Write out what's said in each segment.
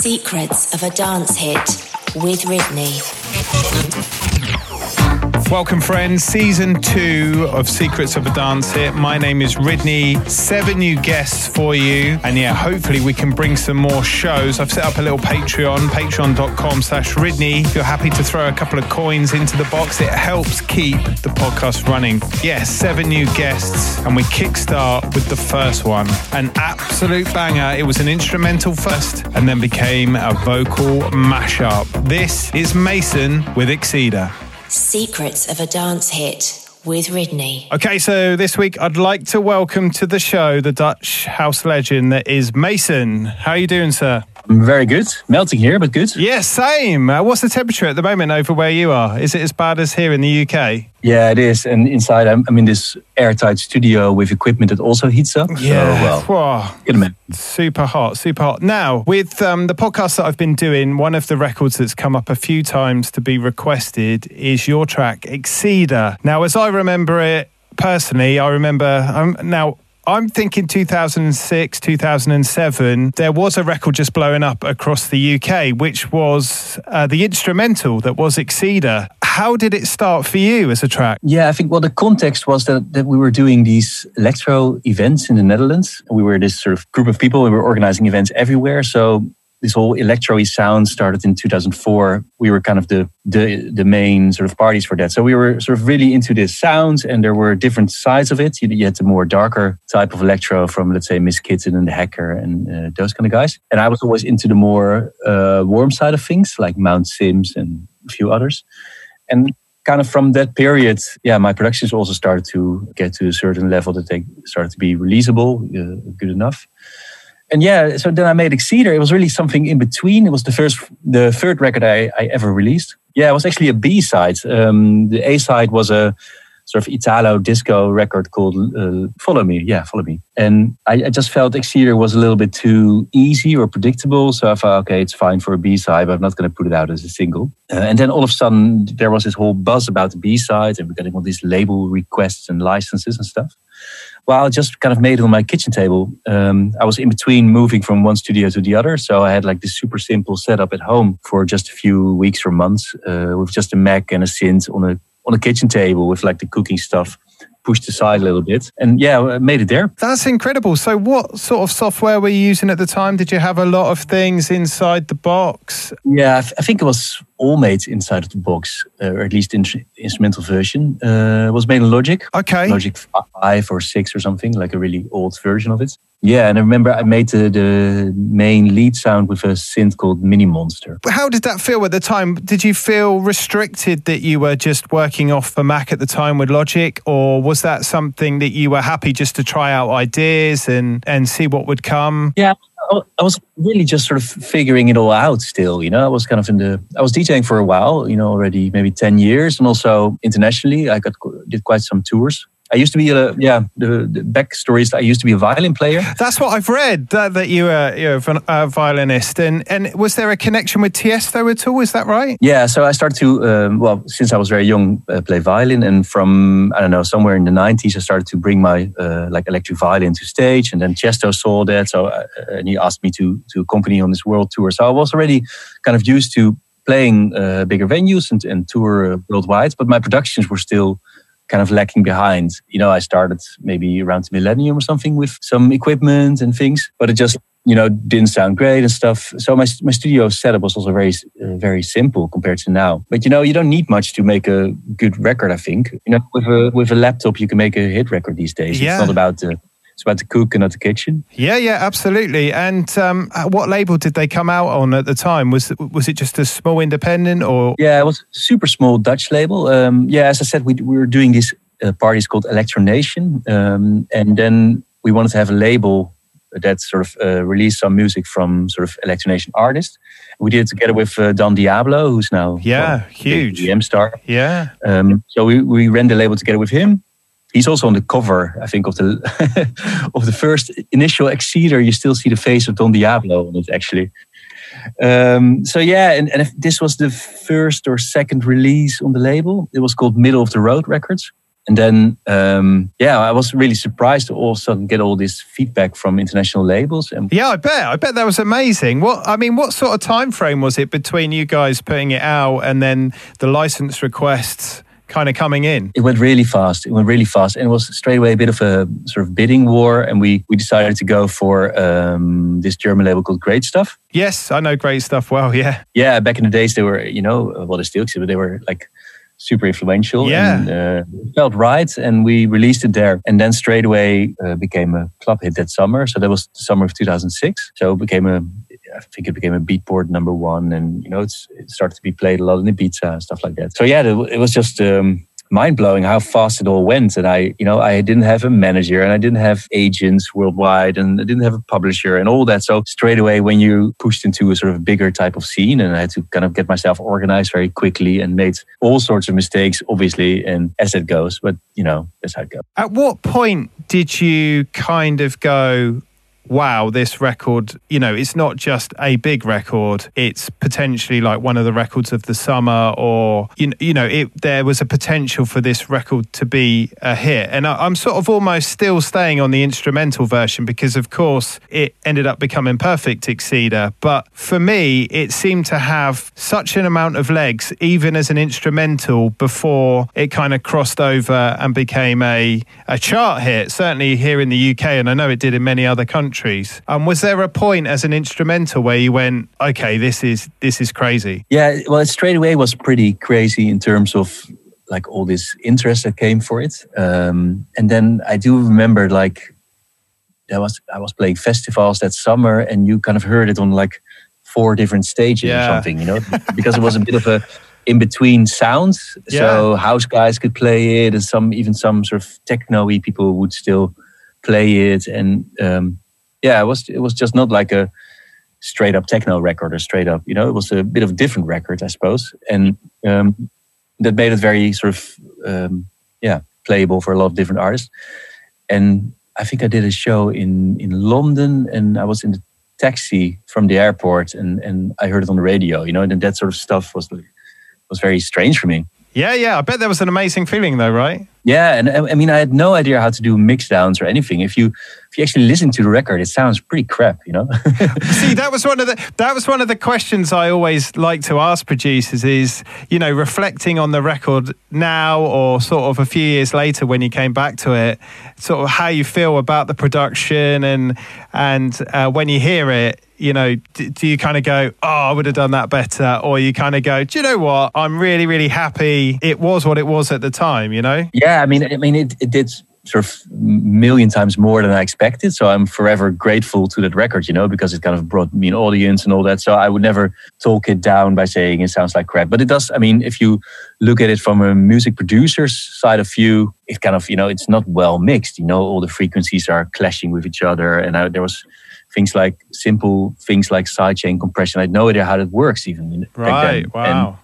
Secrets of a Dance Hit with Ridney. Welcome, friends. Season two of Secrets of a Dance Hit. My name is Ridney. Seven new guests for you. And yeah, hopefully we can bring some more shows. I've set up a little Patreon, patreon.com slash Ridney. If you're happy to throw a couple of coins into the box, it helps keep the podcast running. Yes, seven new guests. And we kickstart with the first one. An absolute banger. It was an instrumental first and then became a vocal mashup. This is Mason with Exceeder. Secrets of a Dance Hit with Ridney. Okay, so this week I'd like to welcome to the show the Dutch house legend that is Mason. How are you doing, sir? Very good. Melting here, but good. Yeah, same. Uh, what's the temperature at the moment over where you are? Is it as bad as here in the UK? Yeah, it is. And inside, I'm, I'm in this airtight studio with equipment that also heats up. Yeah. So, well, Whoa. get a minute. Super hot, super hot. Now, with um, the podcast that I've been doing, one of the records that's come up a few times to be requested is your track, Exceeder. Now, as I remember it personally, I remember um, now. I'm thinking 2006, 2007, there was a record just blowing up across the UK, which was uh, the instrumental that was Exceeder. How did it start for you as a track? Yeah, I think well, the context was that, that we were doing these electro events in the Netherlands. We were this sort of group of people. We were organizing events everywhere. So this whole electro sound started in 2004. We were kind of the, the the main sort of parties for that. So we were sort of really into this sound, and there were different sides of it. You, you had the more darker type of electro from, let's say, Miss Kittin and the Hacker and uh, those kind of guys. And I was always into the more uh, warm side of things, like Mount Sims and a few others. And kind of from that period, yeah, my productions also started to get to a certain level that they started to be releasable, uh, good enough and yeah, so then I made Exceeder. It was really something in between. It was the first, the third record I, I ever released. Yeah, it was actually a B side. Um, the A side was a sort of Italo disco record called uh, Follow Me. Yeah, Follow Me. And I, I, just felt Exceeder was a little bit too easy or predictable. So I thought, okay, it's fine for a B side, but I'm not going to put it out as a single. Uh, and then all of a sudden, there was this whole buzz about the B side, and we're getting all these label requests and licenses and stuff. Well, I just kind of made it on my kitchen table. Um, I was in between moving from one studio to the other. So I had like this super simple setup at home for just a few weeks or months uh, with just a Mac and a synth on a, on a kitchen table with like the cooking stuff pushed aside a little bit. And yeah, made it there. That's incredible. So, what sort of software were you using at the time? Did you have a lot of things inside the box? Yeah, I, th- I think it was all made inside of the box, uh, or at least in instrumental version. Uh, it was made in Logic. Okay. Logic 5 or 6 or something, like a really old version of it. Yeah, and I remember I made the, the main lead sound with a synth called Minimonsta. How did that feel at the time? Did you feel restricted that you were just working off the Mac at the time with Logic, or was that something that you were happy just to try out ideas and, and see what would come? Yeah, I was really just sort of figuring it all out still, you know. I was kind of in the I was DJing for a while, you know, already maybe 10 years and also internationally I got did quite some tours. I used to be a yeah. The, the backstory is I used to be a violin player. That's what I've read that, that you were you're a violinist. And and was there a connection with Tiesto at all? Is that right? Yeah. So I started to um, well since I was very young uh, play violin, and from I don't know somewhere in the nineties I started to bring my uh, like electric violin to stage, and then Tiesto saw that, so uh, and he asked me to to accompany on this world tour. So I was already kind of used to playing uh, bigger venues and, and tour uh, worldwide, but my productions were still kind of lacking behind. You know, I started maybe around the millennium or something with some equipment and things, but it just you know didn't sound great and stuff. So my my studio setup was also very uh, very simple compared to now. But you know, you don't need much to make a good record. I think you know with a with a laptop you can make a hit record these days. Yeah. It's not about the it's about the cook and not the kitchen. Yeah, yeah, absolutely. And um, what label did they come out on at the time? Was was it just a small independent or? Yeah, it was a super small Dutch label. Um, yeah, as I said, we, we were doing these uh, parties called Electronation, um, and then we wanted to have a label that sort of uh, released some music from sort of Electronation artists. We did it together with uh, Don Diablo, who's now yeah huge EM star. Yeah. Um, so we we ran the label together with him he's also on the cover, I think, of the of the first initial Exceeder. You still see the face of Don Diablo on it, actually. Um, so yeah, and, and this was the first or second release on the label. It was called Middle of the Road Records. and then, um, yeah, I was really surprised to all of a sudden get all this feedback from international labels. And yeah, I bet. I bet that was amazing. What I mean, what sort of time frame was it between you guys putting it out and then the license requests? Kind of coming in? It went really fast. It went really fast, and it was straight away a bit of a sort of bidding war. And we we decided to go for um, this German label called Great Stuff. Yes, I know Great Stuff well. Yeah, yeah. Back in the days, they were you know well they still but they were like super influential. Yeah, and, uh, felt right, and we released it there, and then straight away uh, became a club hit that summer. So that was the summer of 2006. So it became a I think it became a beatport number one, and you know it started to be played a lot in Ibiza and stuff like that. So yeah, it was just um, mind blowing how fast it all went. And I, you know, I didn't have a manager and I didn't have agents worldwide and I didn't have a publisher and all that. So straight away, when you pushed into a sort of bigger type of scene, and I had to kind of get myself organized very quickly and made all sorts of mistakes, obviously, and as it goes. But you know, that's how it goes. At what point did you kind of go? Wow, this record, you know, it's not just a big record, it's potentially like one of the records of the summer, or, you, you know, it, there was a potential for this record to be a hit. And I, I'm sort of almost still staying on the instrumental version because, of course, it ended up becoming Perfect Exceeder. But for me, it seemed to have such an amount of legs, even as an instrumental, before it kind of crossed over and became a, a chart hit, certainly here in the UK. And I know it did in many other countries countries. Um, was there a point as an instrumental where you went, okay, this is this is crazy? Yeah, well, it straight away was pretty crazy in terms of like all this interest that came for it. Um, and then I do remember like I was I was playing festivals that summer, and you kind of heard it on like four different stages yeah. or something, you know, because it was a bit of a in between sounds. Yeah. So house guys could play it, and some even some sort of techno-y people would still play it, and um, yeah, it was it was just not like a straight up techno record or straight up, you know, it was a bit of a different record, I suppose, and um, that made it very sort of um, yeah playable for a lot of different artists. And I think I did a show in in London, and I was in the taxi from the airport, and and I heard it on the radio, you know, and that sort of stuff was was very strange for me. Yeah, yeah. I bet that was an amazing feeling, though, right? Yeah, and I mean, I had no idea how to do mix downs or anything. If you if you actually listen to the record, it sounds pretty crap, you know. See, that was one of the that was one of the questions I always like to ask producers is, you know, reflecting on the record now or sort of a few years later when you came back to it, sort of how you feel about the production and and uh, when you hear it, you know, do, do you kind of go, oh, I would have done that better? Or you kind of go, do you know what? I'm really, really happy it was what it was at the time, you know? Yeah, I mean, I mean, it, it did sort of million times more than I expected. So I'm forever grateful to that record, you know, because it kind of brought me an audience and all that. So I would never talk it down by saying it sounds like crap. But it does, I mean, if you look at it from a music producer's side of view, it kind of, you know, it's not well mixed. You know, all the frequencies are clashing with each other. And I, there was things like simple things like sidechain compression. I had no idea how it works even. Right. Wow. And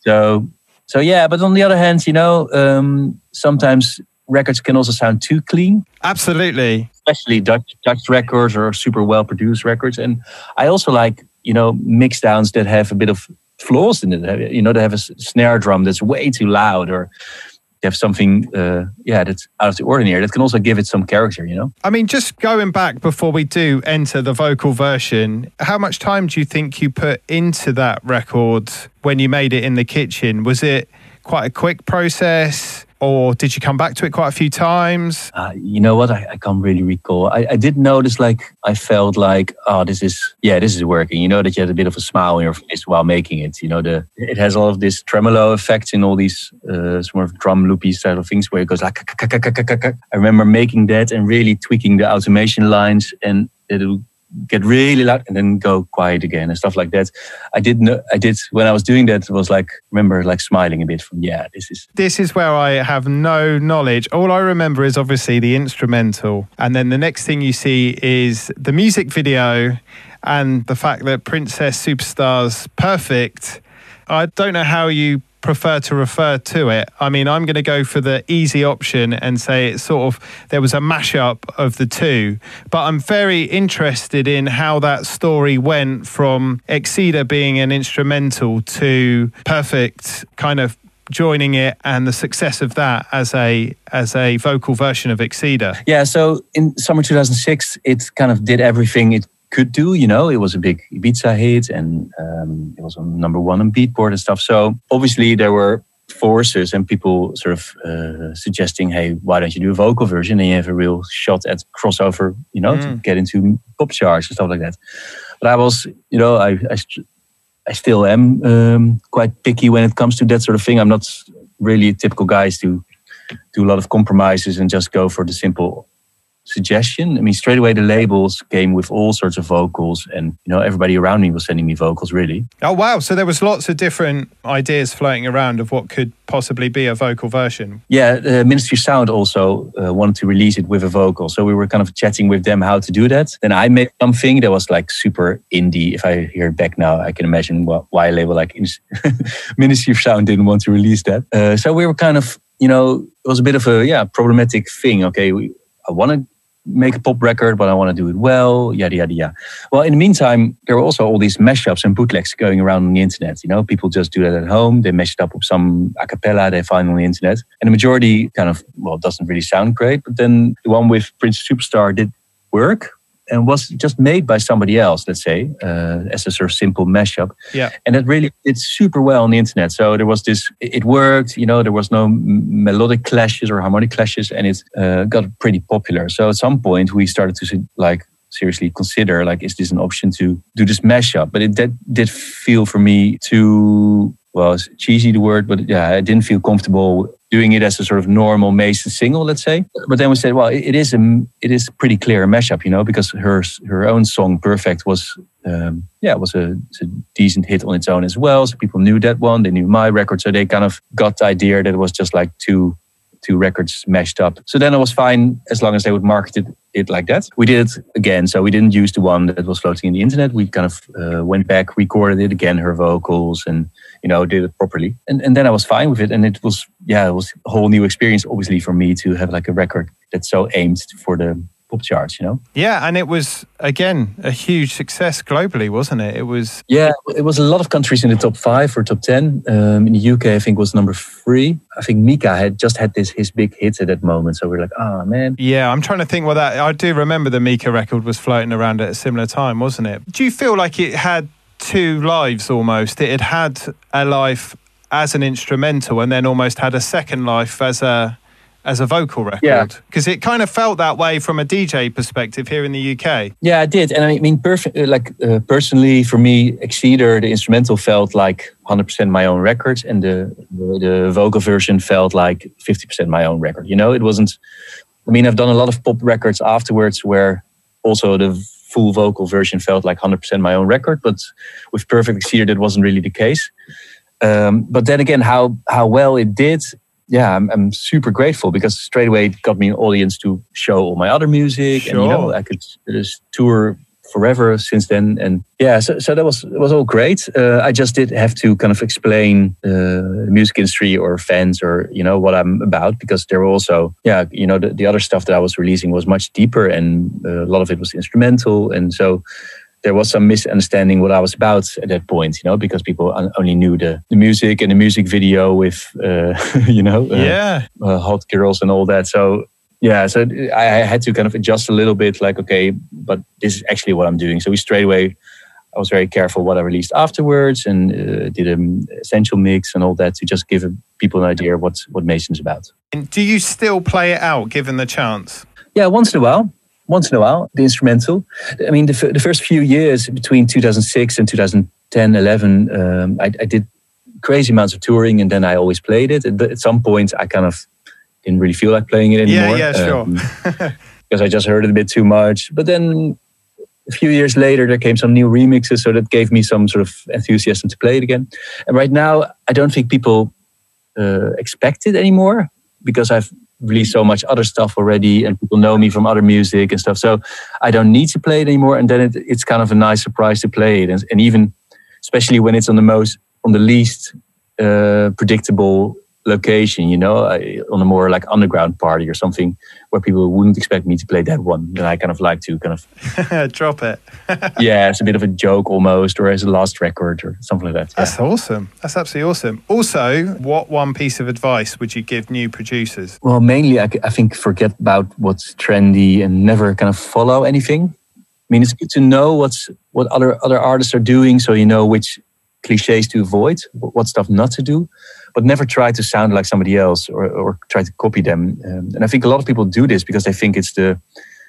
so, so yeah. But on the other hand, you know, um, sometimes records can also sound too clean. Absolutely. Especially Dutch Dutch records or super well produced records. And I also like you know mix downs that have a bit of flaws in it. You know, they have a snare drum that's way too loud or have something, uh, yeah, that's out of the ordinary. That can also give it some character, you know. I mean, just going back before we do enter the vocal version, how much time do you think you put into that record when you made it in the kitchen? Was it quite a quick process? Or did you come back to it quite a few times? Uh, you know what? I, I can't really recall. I, I, did notice, like, I felt like, oh, this is, yeah, this is working. You know, that you had a bit of a smile on your face while making it. You know, the it has all of this tremolo effects in all these uh, sort of drum loopy style of things where it goes like, I remember making that and really tweaking the automation lines and it get really loud and then go quiet again and stuff like that. I did know, I did when I was doing that it was like remember like smiling a bit from yeah this is this is where I have no knowledge. All I remember is obviously the instrumental and then the next thing you see is the music video and the fact that Princess Superstar's perfect. I don't know how you prefer to refer to it. I mean, I'm going to go for the easy option and say it's sort of there was a mashup of the two. But I'm very interested in how that story went from Exceeder being an instrumental to perfect kind of joining it and the success of that as a as a vocal version of Exceeder? Yeah, so in summer 2006, it kind of did everything it could do. You know, it was a big Ibiza hit and um, it was on number one on Beatport and stuff. So obviously there were forces and people sort of uh, suggesting, hey, why don't you do a vocal version and you have a real shot at crossover, you know, mm. to get into pop charts and stuff like that. But I was, you know, I, I, I still am um, quite picky when it comes to that sort of thing. I'm not really a typical guy to do a lot of compromises and just go for the simple suggestion. I mean, straight away the labels came with all sorts of vocals, and you know everybody around me was sending me vocals. Really. Oh wow! So there was lots of different ideas floating around of what could possibly be a vocal version. Yeah, uh, Ministry Sound also uh, wanted to release it with a vocal, so we were kind of chatting with them how to do that. Then I made something that was like super indie. If I hear it back now, I can imagine why a label like Ministry of Sound didn't want to release that. Uh, so we were kind of you know, it was a bit of a yeah problematic thing. Okay, we, I want to make a pop record, but I want to do it well, yada, yada, yada. Well, in the meantime, there were also all these mashups and bootlegs going around on the internet. You know, people just do that at home. They mash it up with some a cappella they find on the internet. And the majority kind of, well, doesn't really sound great. But then the one with Princess Superstar did work and was just made by somebody else, let's say, uh, as a sort of simple mashup. Yeah. And it really did super well on the internet. So there was this, it worked, you know, there was no melodic clashes or harmonic clashes, and it uh, got pretty popular. So at some point, we started to like seriously consider like, is this an option to do this mashup? But it did, did feel for me too well, it's cheesy the word, but yeah, I didn't feel comfortable doing it as a sort of normal Mason single, let's say. But then we said, well, it is a it is pretty clear mashup, you know, because her her own song "Perfect" was um, yeah was a, a, decent hit on its own as well. So people knew that one, they knew my record, so they kind of got the idea that it was just like two two records mashed up. So then it was fine as long as they would market it, it like that. We did it again. So we didn't use the one that was floating in the internet. We kind of uh, went back, recorded it again, her vocals, and you know did it properly. And and then I was fine with it. And it was yeah, it was a whole new experience, obviously, for me to have like a record that's so aimed for the pop charts, you know? Yeah, and it was again a huge success globally, wasn't it? It was. Yeah, it was a lot of countries in the top five or top ten. Um, in the UK, I think was number three. I think Mika had just had this his big hits at that moment, so we are like, oh man. Yeah, I'm trying to think what that. I do remember the Mika record was floating around at a similar time, wasn't it? Do you feel like it had two lives almost? It had had a life as an instrumental, and then almost had a second life as a as a vocal record because yeah. it kind of felt that way from a DJ perspective here in the UK. Yeah, I did, and I mean, perfect. Uh, like uh, personally, for me, Exceeder, the instrumental felt like 100% my own record, and the the vocal version felt like 50% my own record. You know, it wasn't. I mean, I've done a lot of pop records afterwards where also the full vocal version felt like 100% my own record, but with Perfect Exceder, that wasn't really the case. Um, but then again, how how well it did yeah, I'm, I'm, super grateful because straight away it got me an audience to show all my other music, sure. and you know I could just tour forever since then. And yeah, so, so that was it was all great. Uh, I just did have to kind of explain uh, the music industry or fans or you know what I'm about because there were also yeah you know the, the other stuff that I was releasing was much deeper and uh, a lot of it was instrumental, and so there was some misunderstanding what I was about at that point, you know, because people only knew the, the music and the music video with, uh, you know, uh, yeah, uh, hot girls and all that. So yeah, so I had to kind of adjust a little bit, like, okay, but this is actually what I'm doing. So we straight away, I was very careful what I released afterwards and uh, did an essential mix and all that to just give people an idea what what Mason's about. And do you still play it out given the chance? Yeah, once in a while once in a while, the instrumental. I mean, the, the first few years between 2006 and 2010, 11, um, I, I, did crazy amounts of touring and then I always played it. But at some point, I kind of didn't really feel like playing it anymore. Yeah, yeah, sure. Um, because I just heard it a bit too much. But then a few years later, there came some new remixes, so that gave me some sort of enthusiasm to play it again. And right now, I don't think people uh, expect it anymore because I've released so much other stuff already and people know me from other music and stuff. So I don't need to play it anymore. And then it, it's kind of a nice surprise to play it. And, and even, especially when it's on the most, on the least uh, predictable location, you know, on a more like underground party or something where people wouldn't expect me to play that one. Then I kind of like to kind of drop it. yeah, it's a bit of a joke almost, or as a last record or something like that. That's awesome. That's absolutely awesome. Also, what one piece of advice would you give new producers? Well, mainly, I, I think forget about what's trendy and never kind of follow anything. I mean, it's good to know what's what other other artists are doing, so you know which cliches to avoid, what stuff not to do but never try to sound like somebody else or, or try to copy them. Um, and I think a lot of people do this because they think it's the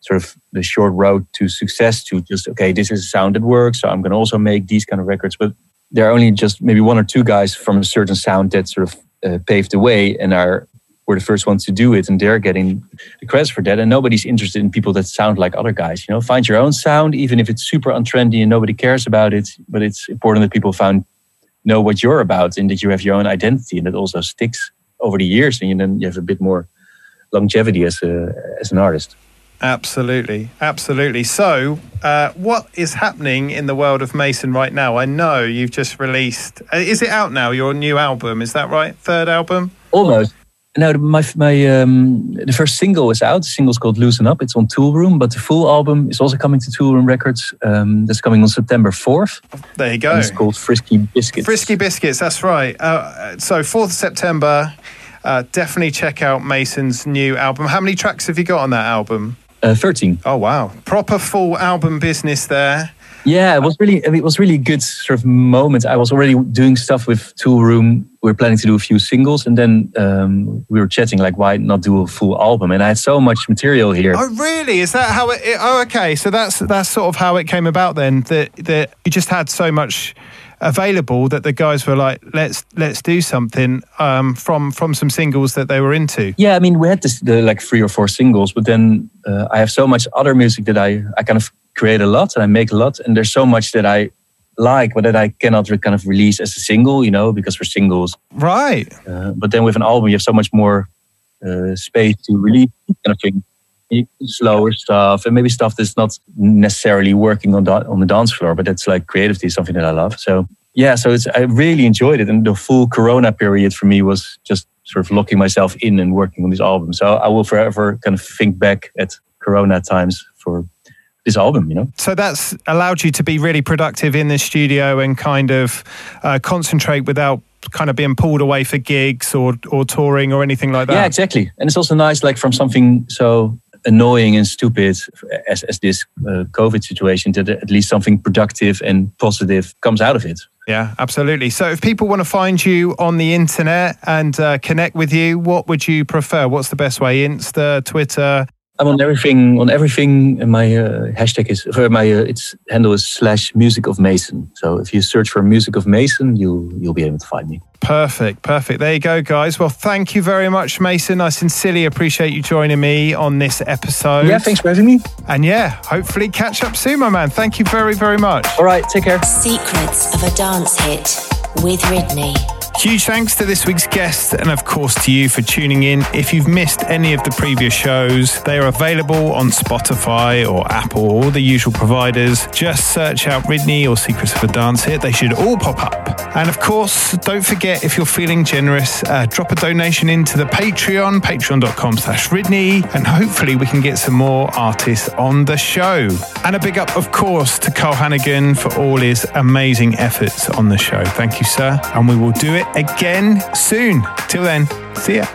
sort of the short road to success to just, okay, this is a sound that works. So I'm going to also make these kind of records. But there are only just maybe one or two guys from a certain sound that sort of uh, paved the way and are were the first ones to do it and they're getting the credit for that and nobody's interested in people that sound like other guys you know find your own sound even if it's super untrendy and nobody cares about it but it's important that people find know what you're about and that you have your own identity and it also sticks over the years and then you have a bit more longevity as a as an artist. Absolutely. Absolutely. So uh, what is happening in the world of mason right now? I know you've just released uh, is it out now your new album? Is that right? Third album? Almost no, my my um, the first single is out. The single's called "Loosen Up." It's on Toolroom, but the full album is also coming to Toolroom Records. Um, that's coming on September fourth. There you go. And it's called Frisky Biscuits. Frisky Biscuits. That's right. Uh, so fourth September. Uh, definitely check out Mason's new album. How many tracks have you got on that album? Uh, Thirteen. Oh wow! Proper full album business there. Yeah, it was really it was really good sort of moment. I was already doing stuff with Toolroom. We are planning to do a few singles, and then um, we were chatting like, why not do a full album? And I had so much material here. Oh, really? Is that how it? Oh, okay. So that's that's sort of how it came about then. That that you just had so much available that the guys were like, let's let's do something um, from from some singles that they were into. Yeah, I mean, we had this the, like three or four singles, but then uh, I have so much other music that I I kind of create a lot and I make a lot, and there's so much that I like, but that I cannot re- kind of release as a single, you know, because for singles, right? Uh, but then with an album, you have so much more uh, space to release kind of thing. Slower stuff and maybe stuff that's not necessarily working on the, on the dance floor, but that's like creativity, is something that I love. So yeah, so it's I really enjoyed it, and the full Corona period for me was just sort of locking myself in and working on this album. So I will forever kind of think back at Corona times for this album, you know. So that's allowed you to be really productive in the studio and kind of uh, concentrate without kind of being pulled away for gigs or or touring or anything like that. Yeah, exactly. And it's also nice, like from something so annoying and stupid as, as this uh, COVID situation, that at least something productive and positive comes out of it. Yeah, absolutely. So, if people want to find you on the internet and uh, connect with you, what would you prefer? What's the best way? Insta, Twitter, I'm on everything. On everything, my uh, hashtag is for my uh, its handle is slash music of Mason. So if you search for music of Mason, you'll you'll be able to find me. Perfect, perfect. There you go, guys. Well, thank you very much, Mason. I sincerely appreciate you joining me on this episode. Yeah, thanks for having me. And yeah, hopefully catch up soon, my man. Thank you very, very much. All right, take care. Secrets of a dance hit with Ridney. Huge thanks to this week's guest and, of course, to you for tuning in. If you've missed any of the previous shows, they are available on Spotify or Apple or the usual providers. Just search out Ridney or Secrets of a Dance Hit. They should all pop up. And, of course, don't forget if you're feeling generous, uh, drop a donation into the Patreon, patreon.com slash Ridney, and hopefully we can get some more artists on the show. And a big up, of course, to Carl Hannigan for all his amazing efforts on the show. Thank you, sir. And we will do again soon. Till then, see ya.